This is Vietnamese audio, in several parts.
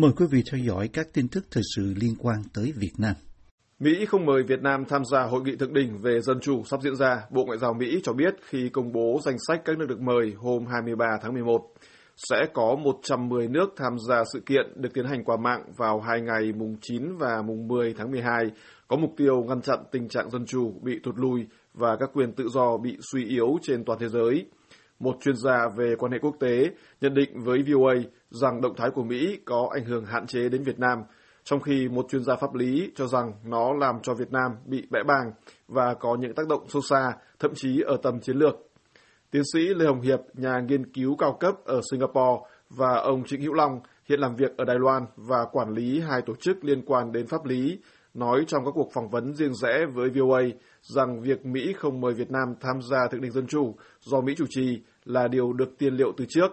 Mời quý vị theo dõi các tin tức thời sự liên quan tới Việt Nam. Mỹ không mời Việt Nam tham gia hội nghị thượng đỉnh về dân chủ sắp diễn ra, Bộ Ngoại giao Mỹ cho biết khi công bố danh sách các nước được mời hôm 23 tháng 11. Sẽ có 110 nước tham gia sự kiện được tiến hành qua mạng vào hai ngày mùng 9 và mùng 10 tháng 12, có mục tiêu ngăn chặn tình trạng dân chủ bị thụt lùi và các quyền tự do bị suy yếu trên toàn thế giới. Một chuyên gia về quan hệ quốc tế nhận định với VOA rằng động thái của Mỹ có ảnh hưởng hạn chế đến Việt Nam, trong khi một chuyên gia pháp lý cho rằng nó làm cho Việt Nam bị bẽ bàng và có những tác động sâu xa, thậm chí ở tầm chiến lược. Tiến sĩ Lê Hồng Hiệp, nhà nghiên cứu cao cấp ở Singapore và ông Trịnh Hữu Long hiện làm việc ở Đài Loan và quản lý hai tổ chức liên quan đến pháp lý, nói trong các cuộc phỏng vấn riêng rẽ với VOA rằng việc Mỹ không mời Việt Nam tham gia Thượng đỉnh Dân Chủ do Mỹ chủ trì là điều được tiên liệu từ trước.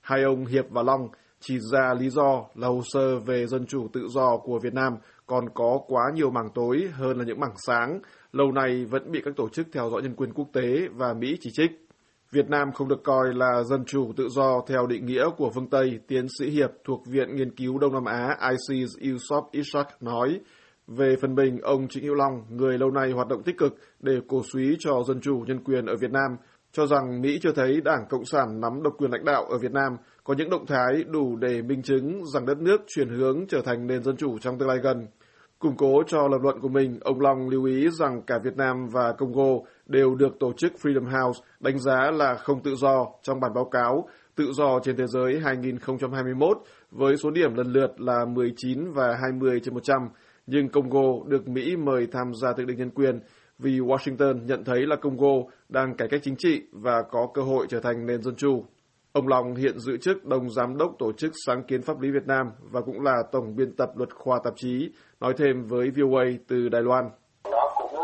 Hai ông Hiệp và Long chỉ ra lý do là hồ sơ về dân chủ tự do của Việt Nam còn có quá nhiều mảng tối hơn là những mảng sáng, lâu nay vẫn bị các tổ chức theo dõi nhân quyền quốc tế và Mỹ chỉ trích. Việt Nam không được coi là dân chủ tự do theo định nghĩa của phương Tây, tiến sĩ Hiệp thuộc Viện Nghiên cứu Đông Nam Á ICES Yusuf Ishak nói. Về phần mình, ông Trịnh Hữu Long, người lâu nay hoạt động tích cực để cổ suý cho dân chủ nhân quyền ở Việt Nam, cho rằng Mỹ chưa thấy Đảng Cộng sản nắm độc quyền lãnh đạo ở Việt Nam có những động thái đủ để minh chứng rằng đất nước chuyển hướng trở thành nền dân chủ trong tương lai gần. Củng cố cho lập luận của mình, ông Long lưu ý rằng cả Việt Nam và Congo đều được tổ chức Freedom House đánh giá là không tự do trong bản báo cáo Tự do trên thế giới 2021 với số điểm lần lượt là 19 và 20 trên 100, nhưng Congo được Mỹ mời tham gia thượng đỉnh nhân quyền vì Washington nhận thấy là Congo đang cải cách chính trị và có cơ hội trở thành nền dân chủ. Ông Long hiện giữ chức đồng giám đốc tổ chức sáng kiến pháp lý Việt Nam và cũng là tổng biên tập luật khoa tạp chí, nói thêm với VOA từ Đài Loan. Nó cũng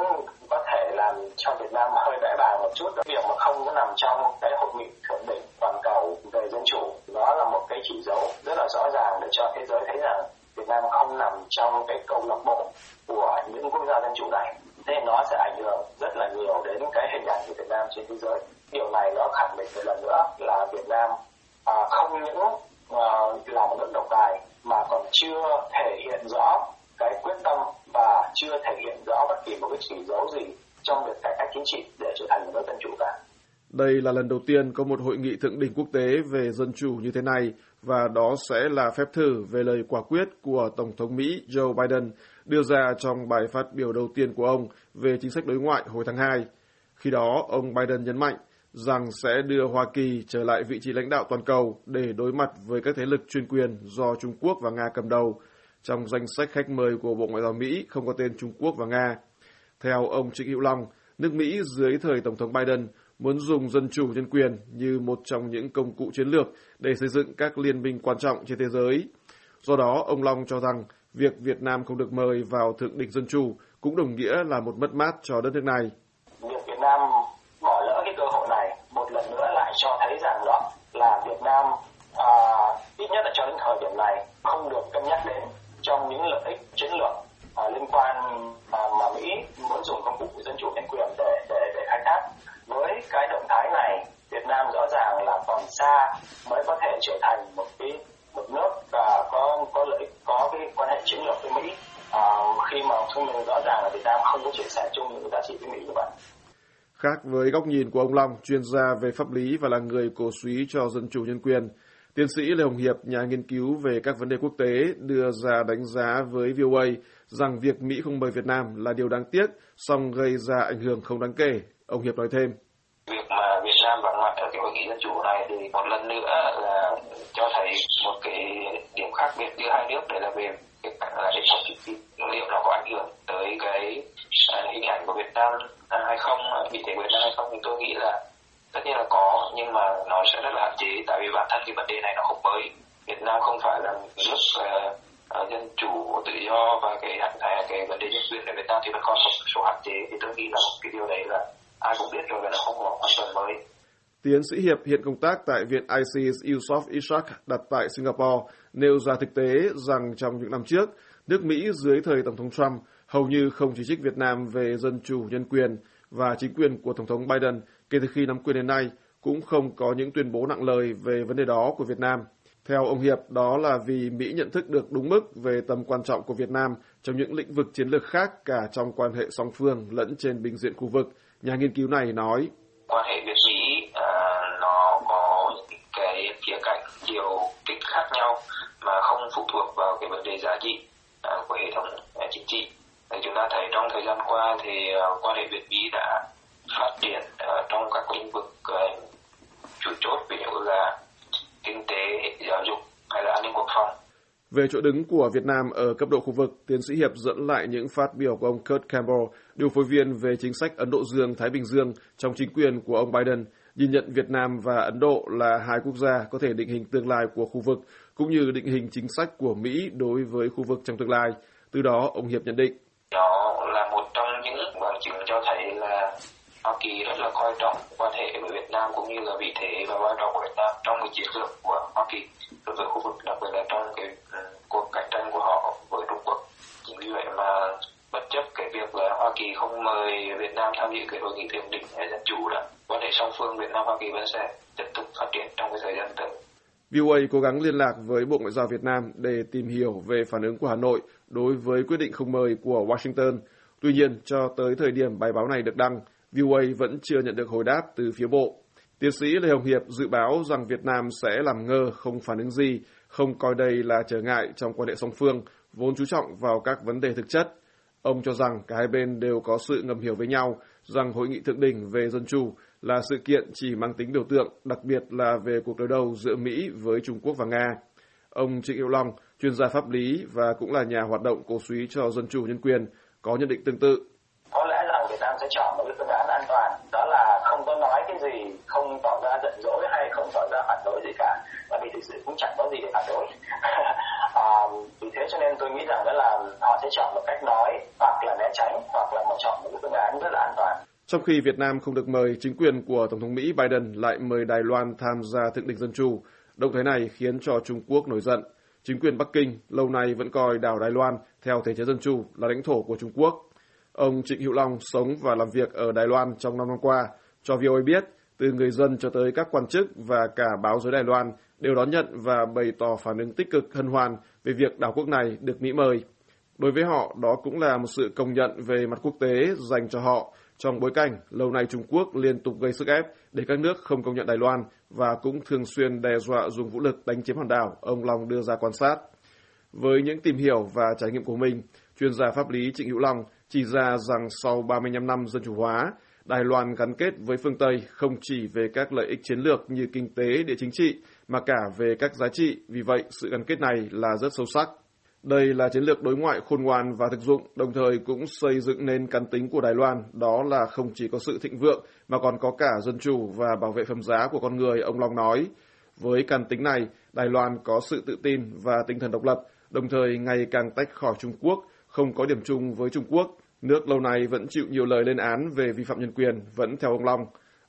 có thể làm cho Việt Nam hơi bẽ bàng một chút. Việc mà không có nằm trong cái hội nghị thượng đỉnh toàn cầu về dân chủ, đó là một cái chỉ dấu rất là rõ ràng để cho thế giới thấy rằng Việt Nam không nằm trong cái câu lạc bộ của những quốc gia dân chủ này nên nó sẽ ảnh hưởng rất là nhiều đến cái hình ảnh của Việt Nam trên thế giới. Điều này nó khẳng định một lần nữa là Việt Nam à, không những à, là một nước độc tài mà còn chưa thể hiện rõ cái quyết tâm và chưa thể hiện rõ bất kỳ một cái chỉ dấu gì trong việc cải cách chính trị để trở thành một nước dân chủ cả. Đây là lần đầu tiên có một hội nghị thượng đỉnh quốc tế về dân chủ như thế này và đó sẽ là phép thử về lời quả quyết của Tổng thống Mỹ Joe Biden đưa ra trong bài phát biểu đầu tiên của ông về chính sách đối ngoại hồi tháng 2. Khi đó, ông Biden nhấn mạnh rằng sẽ đưa Hoa Kỳ trở lại vị trí lãnh đạo toàn cầu để đối mặt với các thế lực chuyên quyền do Trung Quốc và Nga cầm đầu. Trong danh sách khách mời của Bộ Ngoại giao Mỹ không có tên Trung Quốc và Nga. Theo ông Trịnh Hữu Long, nước Mỹ dưới thời Tổng thống Biden muốn dùng dân chủ nhân quyền như một trong những công cụ chiến lược để xây dựng các liên minh quan trọng trên thế giới. Do đó, ông Long cho rằng việc Việt Nam không được mời vào thượng đỉnh dân chủ cũng đồng nghĩa là một mất mát cho đất nước này. Việc Việt Nam bỏ lỡ cái cơ hội này một lần nữa lại cho thấy rằng đó là Việt Nam à, ít nhất là cho đến thời điểm này không được cân nhắc đến trong những lợi ích chiến lược à, liên quan à, mà Mỹ muốn dùng công cụ dân chủ nhân quyền để để để khai thác. Với cái động thái này, Việt Nam rõ ràng là còn xa mới có thể trở thành một cái một nước và có có lợi ích có cái quan hệ chiến lược với Mỹ à, khi mà chúng mình rõ ràng là Việt Nam không có chia sẻ chung những giá trị với Mỹ như vậy. Khác với góc nhìn của ông Long, chuyên gia về pháp lý và là người cổ suý cho dân chủ nhân quyền, tiến sĩ Lê Hồng Hiệp, nhà nghiên cứu về các vấn đề quốc tế, đưa ra đánh giá với VOA rằng việc Mỹ không mời Việt Nam là điều đáng tiếc, song gây ra ảnh hưởng không đáng kể. Ông Hiệp nói thêm. Việc mà Việt Nam vắng mặt nghị dân chủ này thì một lần nữa là cho thấy một cái điểm khác biệt giữa hai nước đấy là về cái là hệ thống chính trị liệu nó có ảnh hưởng tới cái uh, hình ảnh của Việt Nam à, hay không à, vị thế của Việt Nam hay không. Thì tôi nghĩ là tất nhiên là có nhưng mà nó sẽ rất là hạn chế tại vì bản thân cái vấn đề này nó không mới. Việt Nam không phải là nước uh, uh, dân chủ tự do và cái hạn cái, cái vấn đề nhân quyền ở Việt Nam thì vẫn còn một số hạn chế. Thì tôi nghĩ là cái điều đấy là ai cũng biết rồi và nó không có hoàn toàn mới. Tiến sĩ Hiệp hiện công tác tại Viện ICS Yusof Ishak đặt tại Singapore nêu ra thực tế rằng trong những năm trước, nước Mỹ dưới thời Tổng thống Trump hầu như không chỉ trích Việt Nam về dân chủ nhân quyền và chính quyền của Tổng thống Biden kể từ khi nắm quyền đến nay cũng không có những tuyên bố nặng lời về vấn đề đó của Việt Nam. Theo ông Hiệp, đó là vì Mỹ nhận thức được đúng mức về tầm quan trọng của Việt Nam trong những lĩnh vực chiến lược khác cả trong quan hệ song phương lẫn trên bình diện khu vực. Nhà nghiên cứu này nói, quan hệ Việt đề giá trị của hệ thống à, chính trị. Thì chúng ta thấy trong thời gian qua thì à, quan hệ Việt Mỹ đã phát triển à, trong các lĩnh vực chủ chốt ví dụ là kinh tế, giáo dục hay là an ninh quốc phòng. Về chỗ đứng của Việt Nam ở cấp độ khu vực, tiến sĩ Hiệp dẫn lại những phát biểu của ông Kurt Campbell, điều phối viên về chính sách Ấn Độ Dương-Thái Bình Dương trong chính quyền của ông Biden, nhìn nhận Việt Nam và Ấn Độ là hai quốc gia có thể định hình tương lai của khu vực, cũng như định hình chính sách của Mỹ đối với khu vực trong tương lai. Từ đó, ông Hiệp nhận định. đó là một trong những bằng chứng cho thấy là Hoa Kỳ rất là coi trọng quan hệ với Việt Nam cũng như là vị thế và vai trò của Việt Nam trong cái chiến lược của Hoa Kỳ đối với khu vực đặc biệt là trong cái ừ, cuộc cạnh tranh của họ với Trung Quốc. Chính vì vậy mà bất chấp cái việc là Hoa Kỳ không mời Việt Nam tham dự cái hội nghị thượng đỉnh dân chủ đó, quan hệ song phương Việt Nam Hoa Kỳ vẫn sẽ tiếp tục phát triển trong cái thời gian tới. VOA cố gắng liên lạc với Bộ Ngoại giao Việt Nam để tìm hiểu về phản ứng của Hà Nội đối với quyết định không mời của Washington. Tuy nhiên, cho tới thời điểm bài báo này được đăng, VOA vẫn chưa nhận được hồi đáp từ phía Bộ. Tiến sĩ Lê Hồng Hiệp dự báo rằng Việt Nam sẽ làm ngơ không phản ứng gì, không coi đây là trở ngại trong quan hệ song phương, vốn chú trọng vào các vấn đề thực chất. Ông cho rằng cả hai bên đều có sự ngầm hiểu với nhau rằng hội nghị thượng đỉnh về dân chủ là sự kiện chỉ mang tính biểu tượng, đặc biệt là về cuộc đối đầu giữa Mỹ với Trung Quốc và Nga. Ông Trịnh Hiệu Long, chuyên gia pháp lý và cũng là nhà hoạt động cổ suý cho dân chủ nhân quyền, có nhận định tương tự. Có lẽ là Việt Nam sẽ chọn một cái phương án an toàn, đó là không có nói cái gì, không tỏ ra giận dỗi hay không tỏ ra phản đối gì cả, bởi vì thực sự cũng chẳng có gì để phản đối. à, vì thế cho nên tôi nghĩ rằng đó là họ sẽ chọn một cách nói hoặc là né tránh hoặc là một chọn một cái phương án rất là an toàn. Trong khi Việt Nam không được mời, chính quyền của Tổng thống Mỹ Biden lại mời Đài Loan tham gia thượng đỉnh dân chủ. Động thái này khiến cho Trung Quốc nổi giận. Chính quyền Bắc Kinh lâu nay vẫn coi đảo Đài Loan theo thể chế dân chủ là lãnh thổ của Trung Quốc. Ông Trịnh Hữu Long sống và làm việc ở Đài Loan trong năm năm qua, cho VOA biết từ người dân cho tới các quan chức và cả báo giới Đài Loan đều đón nhận và bày tỏ phản ứng tích cực hân hoan về việc đảo quốc này được Mỹ mời. Đối với họ, đó cũng là một sự công nhận về mặt quốc tế dành cho họ trong bối cảnh lâu nay Trung Quốc liên tục gây sức ép để các nước không công nhận Đài Loan và cũng thường xuyên đe dọa dùng vũ lực đánh chiếm hòn đảo, ông Long đưa ra quan sát. Với những tìm hiểu và trải nghiệm của mình, chuyên gia pháp lý Trịnh Hữu Long chỉ ra rằng sau 35 năm dân chủ hóa, Đài Loan gắn kết với phương Tây không chỉ về các lợi ích chiến lược như kinh tế, địa chính trị, mà cả về các giá trị, vì vậy sự gắn kết này là rất sâu sắc. Đây là chiến lược đối ngoại khôn ngoan và thực dụng, đồng thời cũng xây dựng nên căn tính của Đài Loan, đó là không chỉ có sự thịnh vượng mà còn có cả dân chủ và bảo vệ phẩm giá của con người, ông Long nói. Với căn tính này, Đài Loan có sự tự tin và tinh thần độc lập, đồng thời ngày càng tách khỏi Trung Quốc, không có điểm chung với Trung Quốc. Nước lâu nay vẫn chịu nhiều lời lên án về vi phạm nhân quyền, vẫn theo ông Long.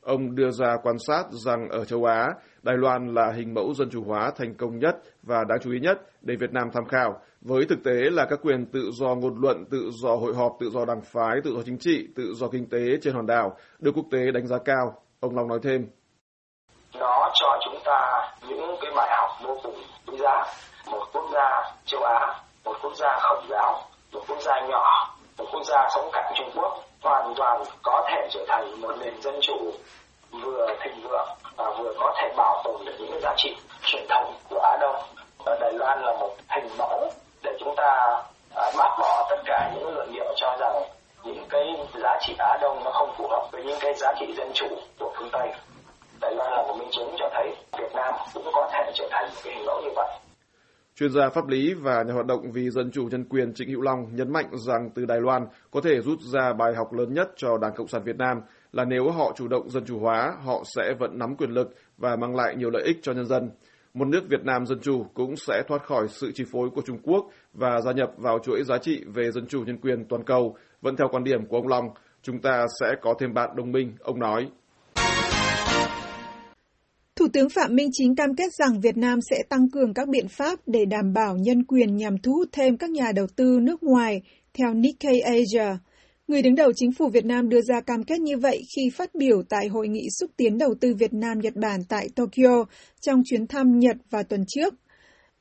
Ông đưa ra quan sát rằng ở châu Á, Đài Loan là hình mẫu dân chủ hóa thành công nhất và đáng chú ý nhất để Việt Nam tham khảo, với thực tế là các quyền tự do ngôn luận, tự do hội họp, tự do đảng phái, tự do chính trị, tự do kinh tế trên hòn đảo được quốc tế đánh giá cao. Ông Long nói thêm. Nó cho chúng ta những cái bài học vô cùng quý giá. Một quốc gia châu Á, một quốc gia khổng giáo, một quốc gia nhỏ, một quốc gia sống hoàn toàn có thể trở thành một nền dân chủ vừa thịnh vượng và vừa có thể bảo tồn được những giá trị truyền thống của Á Đông. Ở Đài Loan là một hình mẫu để chúng ta à, bác bỏ tất cả những luận điệu cho rằng những cái giá trị Á Đông nó không phù hợp với những cái giá trị dân chủ của phương Tây. Đài Loan là một minh chứng cho thấy Việt Nam cũng có thể trở thành một cái hình mẫu như vậy. Chuyên gia pháp lý và nhà hoạt động vì dân chủ nhân quyền Trịnh Hữu Long nhấn mạnh rằng từ Đài Loan có thể rút ra bài học lớn nhất cho Đảng Cộng sản Việt Nam là nếu họ chủ động dân chủ hóa, họ sẽ vẫn nắm quyền lực và mang lại nhiều lợi ích cho nhân dân. Một nước Việt Nam dân chủ cũng sẽ thoát khỏi sự chi phối của Trung Quốc và gia nhập vào chuỗi giá trị về dân chủ nhân quyền toàn cầu. Vẫn theo quan điểm của ông Long, chúng ta sẽ có thêm bạn đồng minh, ông nói. Tướng Phạm Minh Chính cam kết rằng Việt Nam sẽ tăng cường các biện pháp để đảm bảo nhân quyền nhằm thu hút thêm các nhà đầu tư nước ngoài, theo Nikkei Asia. Người đứng đầu chính phủ Việt Nam đưa ra cam kết như vậy khi phát biểu tại Hội nghị xúc tiến đầu tư Việt Nam-Nhật Bản tại Tokyo trong chuyến thăm Nhật vào tuần trước.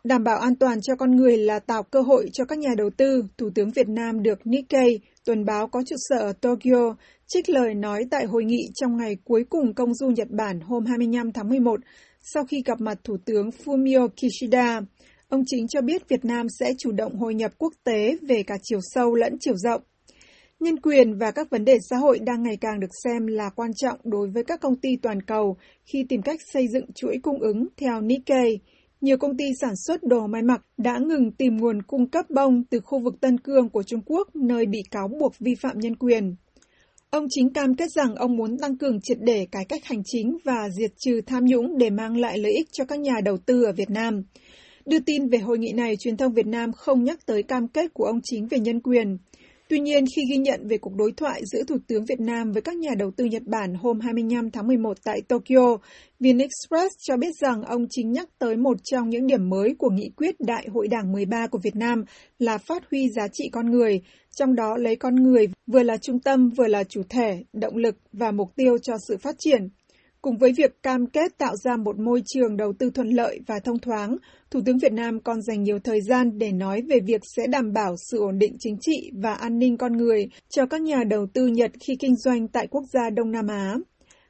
Đảm bảo an toàn cho con người là tạo cơ hội cho các nhà đầu tư, Thủ tướng Việt Nam được Nikkei, tuần báo có trụ sở ở Tokyo, trích lời nói tại hội nghị trong ngày cuối cùng công du Nhật Bản hôm 25 tháng 11, sau khi gặp mặt Thủ tướng Fumio Kishida. Ông chính cho biết Việt Nam sẽ chủ động hội nhập quốc tế về cả chiều sâu lẫn chiều rộng. Nhân quyền và các vấn đề xã hội đang ngày càng được xem là quan trọng đối với các công ty toàn cầu khi tìm cách xây dựng chuỗi cung ứng theo Nikkei. Nhiều công ty sản xuất đồ may mặc đã ngừng tìm nguồn cung cấp bông từ khu vực Tân Cương của Trung Quốc nơi bị cáo buộc vi phạm nhân quyền. Ông chính cam kết rằng ông muốn tăng cường triệt để cải cách hành chính và diệt trừ tham nhũng để mang lại lợi ích cho các nhà đầu tư ở Việt Nam. Đưa tin về hội nghị này, truyền thông Việt Nam không nhắc tới cam kết của ông chính về nhân quyền. Tuy nhiên, khi ghi nhận về cuộc đối thoại giữa Thủ tướng Việt Nam với các nhà đầu tư Nhật Bản hôm 25 tháng 11 tại Tokyo, VnExpress cho biết rằng ông chính nhắc tới một trong những điểm mới của nghị quyết Đại hội Đảng 13 của Việt Nam là phát huy giá trị con người, trong đó lấy con người vừa là trung tâm vừa là chủ thể, động lực và mục tiêu cho sự phát triển. Cùng với việc cam kết tạo ra một môi trường đầu tư thuận lợi và thông thoáng, Thủ tướng Việt Nam còn dành nhiều thời gian để nói về việc sẽ đảm bảo sự ổn định chính trị và an ninh con người cho các nhà đầu tư Nhật khi kinh doanh tại quốc gia Đông Nam Á.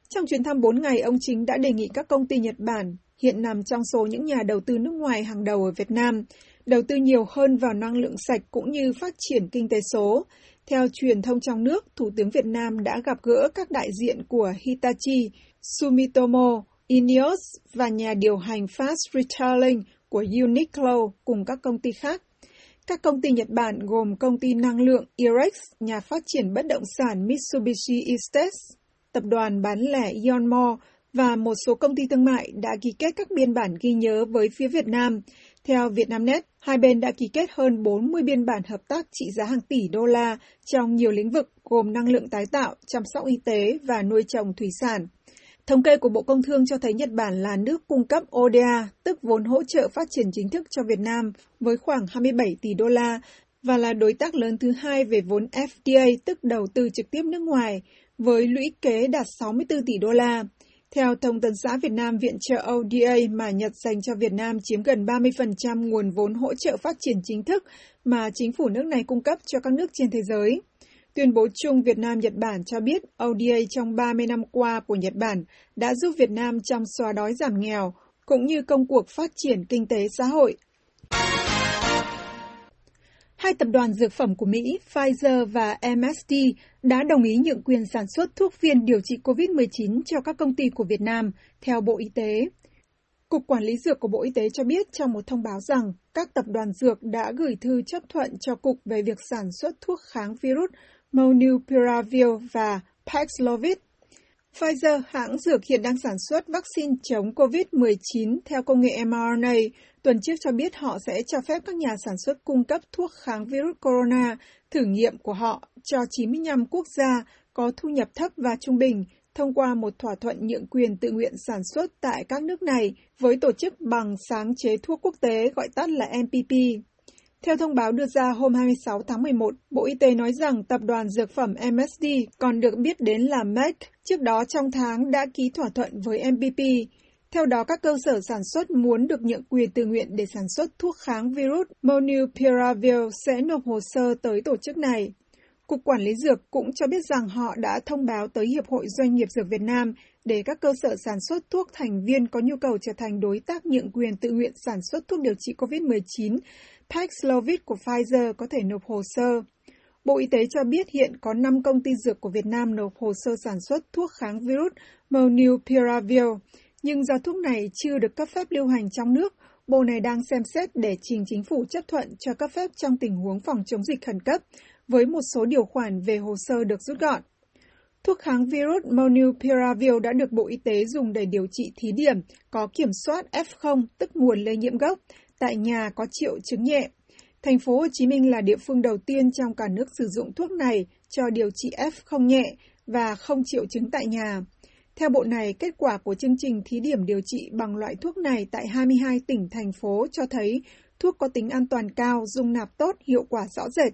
Trong chuyến thăm 4 ngày, ông chính đã đề nghị các công ty Nhật Bản, hiện nằm trong số những nhà đầu tư nước ngoài hàng đầu ở Việt Nam, đầu tư nhiều hơn vào năng lượng sạch cũng như phát triển kinh tế số. Theo truyền thông trong nước, Thủ tướng Việt Nam đã gặp gỡ các đại diện của Hitachi, Sumitomo, Ineos và nhà điều hành Fast Retailing của Uniqlo cùng các công ty khác. Các công ty Nhật Bản gồm công ty năng lượng Irex, nhà phát triển bất động sản Mitsubishi Estate, tập đoàn bán lẻ Yonmo và một số công ty thương mại đã ký kết các biên bản ghi nhớ với phía Việt Nam. Theo Vietnamnet, hai bên đã ký kết hơn 40 biên bản hợp tác trị giá hàng tỷ đô la trong nhiều lĩnh vực gồm năng lượng tái tạo, chăm sóc y tế và nuôi trồng thủy sản. Thống kê của Bộ Công Thương cho thấy Nhật Bản là nước cung cấp ODA, tức vốn hỗ trợ phát triển chính thức cho Việt Nam, với khoảng 27 tỷ đô la và là đối tác lớn thứ hai về vốn FDA, tức đầu tư trực tiếp nước ngoài, với lũy kế đạt 64 tỷ đô la. Theo Thông tấn xã Việt Nam Viện trợ ODA mà Nhật dành cho Việt Nam chiếm gần 30% nguồn vốn hỗ trợ phát triển chính thức mà chính phủ nước này cung cấp cho các nước trên thế giới. Tuyên bố chung Việt Nam-Nhật Bản cho biết ODA trong 30 năm qua của Nhật Bản đã giúp Việt Nam trong xóa đói giảm nghèo, cũng như công cuộc phát triển kinh tế xã hội. Hai tập đoàn dược phẩm của Mỹ, Pfizer và MSD, đã đồng ý nhượng quyền sản xuất thuốc viên điều trị COVID-19 cho các công ty của Việt Nam, theo Bộ Y tế. Cục Quản lý Dược của Bộ Y tế cho biết trong một thông báo rằng các tập đoàn dược đã gửi thư chấp thuận cho Cục về việc sản xuất thuốc kháng virus Monupiravir và Paxlovid. Pfizer, hãng dược hiện đang sản xuất vaccine chống COVID-19 theo công nghệ mRNA, tuần trước cho biết họ sẽ cho phép các nhà sản xuất cung cấp thuốc kháng virus corona thử nghiệm của họ cho 95 quốc gia có thu nhập thấp và trung bình thông qua một thỏa thuận nhượng quyền tự nguyện sản xuất tại các nước này với tổ chức bằng sáng chế thuốc quốc tế gọi tắt là MPP. Theo thông báo đưa ra hôm 26 tháng 11, Bộ Y tế nói rằng tập đoàn dược phẩm MSD còn được biết đến là Merck trước đó trong tháng đã ký thỏa thuận với MPP. Theo đó, các cơ sở sản xuất muốn được nhượng quyền tự nguyện để sản xuất thuốc kháng virus Monupiravir sẽ nộp hồ sơ tới tổ chức này. Cục Quản lý Dược cũng cho biết rằng họ đã thông báo tới Hiệp hội Doanh nghiệp Dược Việt Nam để các cơ sở sản xuất thuốc thành viên có nhu cầu trở thành đối tác nhượng quyền tự nguyện sản xuất thuốc điều trị COVID-19 Paxlovid của Pfizer có thể nộp hồ sơ. Bộ Y tế cho biết hiện có 5 công ty dược của Việt Nam nộp hồ sơ sản xuất thuốc kháng virus Molnupiravir, nhưng do thuốc này chưa được cấp phép lưu hành trong nước, Bộ này đang xem xét để trình chính phủ chấp thuận cho cấp phép trong tình huống phòng chống dịch khẩn cấp, với một số điều khoản về hồ sơ được rút gọn. Thuốc kháng virus Molnupiravir đã được Bộ Y tế dùng để điều trị thí điểm có kiểm soát F0, tức nguồn lây nhiễm gốc, tại nhà có triệu chứng nhẹ. Thành phố Hồ Chí Minh là địa phương đầu tiên trong cả nước sử dụng thuốc này cho điều trị F không nhẹ và không triệu chứng tại nhà. Theo bộ này, kết quả của chương trình thí điểm điều trị bằng loại thuốc này tại 22 tỉnh, thành phố cho thấy thuốc có tính an toàn cao, dung nạp tốt, hiệu quả rõ rệt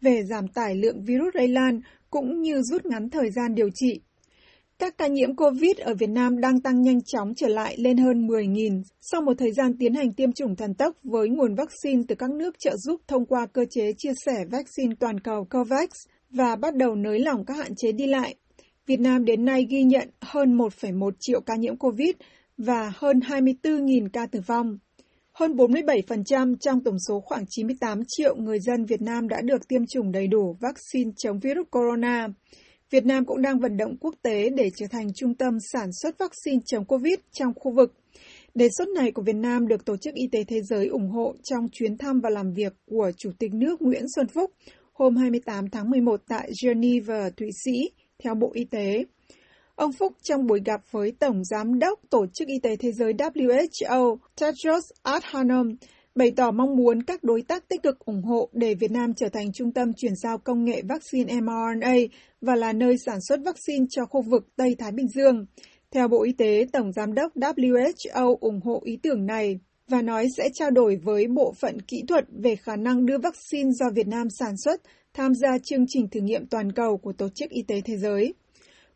về giảm tải lượng virus lây lan cũng như rút ngắn thời gian điều trị. Các ca nhiễm COVID ở Việt Nam đang tăng nhanh chóng trở lại lên hơn 10.000 sau một thời gian tiến hành tiêm chủng thần tốc với nguồn vaccine từ các nước trợ giúp thông qua cơ chế chia sẻ vaccine toàn cầu COVAX và bắt đầu nới lỏng các hạn chế đi lại. Việt Nam đến nay ghi nhận hơn 1,1 triệu ca nhiễm COVID và hơn 24.000 ca tử vong. Hơn 47% trong tổng số khoảng 98 triệu người dân Việt Nam đã được tiêm chủng đầy đủ vaccine chống virus corona. Việt Nam cũng đang vận động quốc tế để trở thành trung tâm sản xuất vaccine chống COVID trong khu vực. Đề xuất này của Việt Nam được Tổ chức Y tế Thế giới ủng hộ trong chuyến thăm và làm việc của Chủ tịch nước Nguyễn Xuân Phúc hôm 28 tháng 11 tại Geneva, Thụy Sĩ, theo Bộ Y tế. Ông Phúc trong buổi gặp với Tổng Giám đốc Tổ chức Y tế Thế giới WHO Tedros Adhanom bày tỏ mong muốn các đối tác tích cực ủng hộ để Việt Nam trở thành trung tâm chuyển giao công nghệ vaccine mRNA và là nơi sản xuất vaccine cho khu vực Tây Thái Bình Dương. Theo Bộ Y tế, Tổng Giám đốc WHO ủng hộ ý tưởng này và nói sẽ trao đổi với bộ phận kỹ thuật về khả năng đưa vaccine do Việt Nam sản xuất tham gia chương trình thử nghiệm toàn cầu của Tổ chức Y tế Thế giới.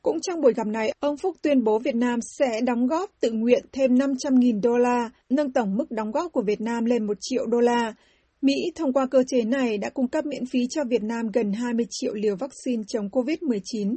Cũng trong buổi gặp này, ông Phúc tuyên bố Việt Nam sẽ đóng góp tự nguyện thêm 500.000 đô la, nâng tổng mức đóng góp của Việt Nam lên 1 triệu đô la. Mỹ thông qua cơ chế này đã cung cấp miễn phí cho Việt Nam gần 20 triệu liều vaccine chống COVID-19.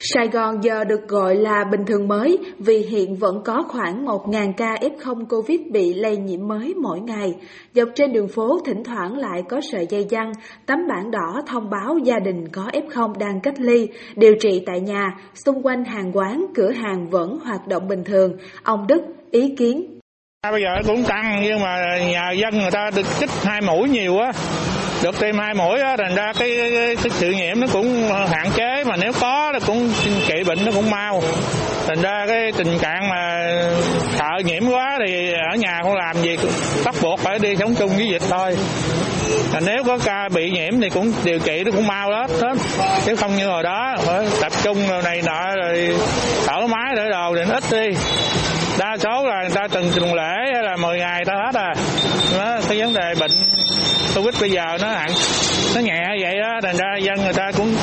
Sài Gòn giờ được gọi là bình thường mới vì hiện vẫn có khoảng 1.000 ca F0 Covid bị lây nhiễm mới mỗi ngày. Dọc trên đường phố thỉnh thoảng lại có sợi dây dăng, tấm bảng đỏ thông báo gia đình có F0 đang cách ly, điều trị tại nhà, xung quanh hàng quán, cửa hàng vẫn hoạt động bình thường. Ông Đức ý kiến. Bây giờ cũng tăng nhưng mà nhà dân người ta được chích hai mũi nhiều á được tiêm hai mũi á thành ra cái, cái, cái sự nhiễm nó cũng hạn chế mà nếu có nó cũng trị bệnh nó cũng mau. Thành ra cái tình trạng mà sợ nhiễm quá thì ở nhà không làm gì bắt buộc phải đi sống chung với dịch thôi. Là nếu có ca bị nhiễm thì cũng điều trị nó cũng mau hết hết. Chứ không như hồi đó phải tập trung rồi này nọ rồi thở máy để đồ thì nó ít đi. Đa số là người ta từng tuần lễ hay là 10 ngày ta hết à. Đó cái vấn đề bệnh covid bây giờ nó hạn nó nhẹ vậy đó thành ra dân người ta cũng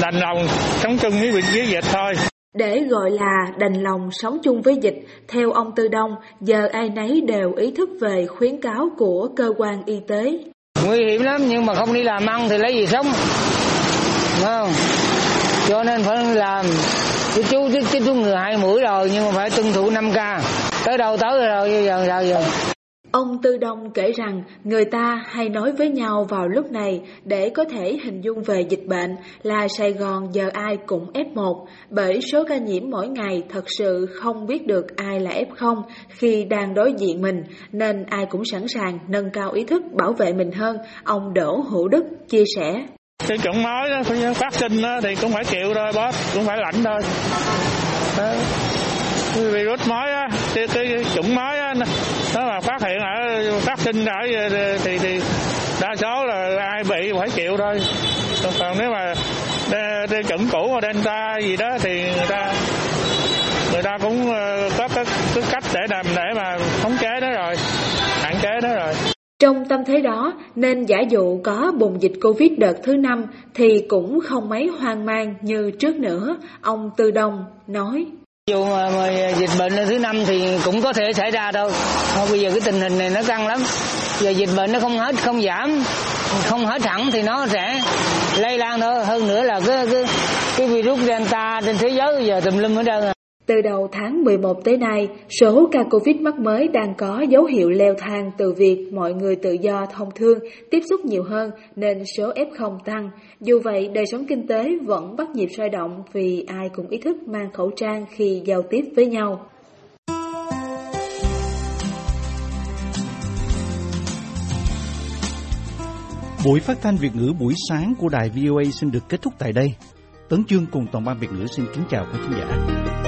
đành lòng sống chung với, với dịch thôi để gọi là đành lòng sống chung với dịch, theo ông Tư Đông, giờ ai nấy đều ý thức về khuyến cáo của cơ quan y tế. Nguy hiểm lắm nhưng mà không đi làm ăn thì lấy gì sống. không? Cho nên phải làm. Chú chứ, chứ chú người hai mũi rồi nhưng mà phải tuân thủ 5 k Tới đâu tới rồi giờ sao giờ. Ông Tư Đông kể rằng người ta hay nói với nhau vào lúc này để có thể hình dung về dịch bệnh là Sài Gòn giờ ai cũng F1 bởi số ca nhiễm mỗi ngày thật sự không biết được ai là F0 khi đang đối diện mình nên ai cũng sẵn sàng nâng cao ý thức bảo vệ mình hơn, ông Đỗ Hữu Đức chia sẻ. Cái chủng mới đó, phát sinh đó, thì cũng phải chịu thôi boss, cũng phải lãnh thôi. Đó virus mới á, cái, cái chủng mới á, nó mà phát hiện ở phát sinh ở ờ, thì thì đa số là ai bị phải chịu thôi còn nếu mà cái chuẩn cũ mà delta gì đó thì người ta người ta cũng ờ, có cái, cái cách để làm để mà khống chế đó rồi hạn chế đó rồi trong tâm thế đó, nên giả dụ có bùng dịch Covid đợt thứ năm thì cũng không mấy hoang mang như trước nữa, ông Tư Đông nói. Dù mà, mà dịch bệnh thứ năm thì cũng có thể xảy ra đâu. Mà bây giờ cái tình hình này nó căng lắm. Giờ dịch bệnh nó không hết, không giảm, không hết hẳn thì nó sẽ lây lan thôi. Hơn nữa là cái cái, cái virus Delta trên thế giới giờ tùm lum ở đâu. Từ đầu tháng 11 tới nay, số ca Covid mắc mới đang có dấu hiệu leo thang từ việc mọi người tự do thông thương, tiếp xúc nhiều hơn nên số F0 tăng. Dù vậy, đời sống kinh tế vẫn bắt nhịp sôi động vì ai cũng ý thức mang khẩu trang khi giao tiếp với nhau. Buổi phát thanh Việt ngữ buổi sáng của đài VOA xin được kết thúc tại đây. Tấn Chương cùng toàn ban Việt ngữ xin kính chào quý khán giả.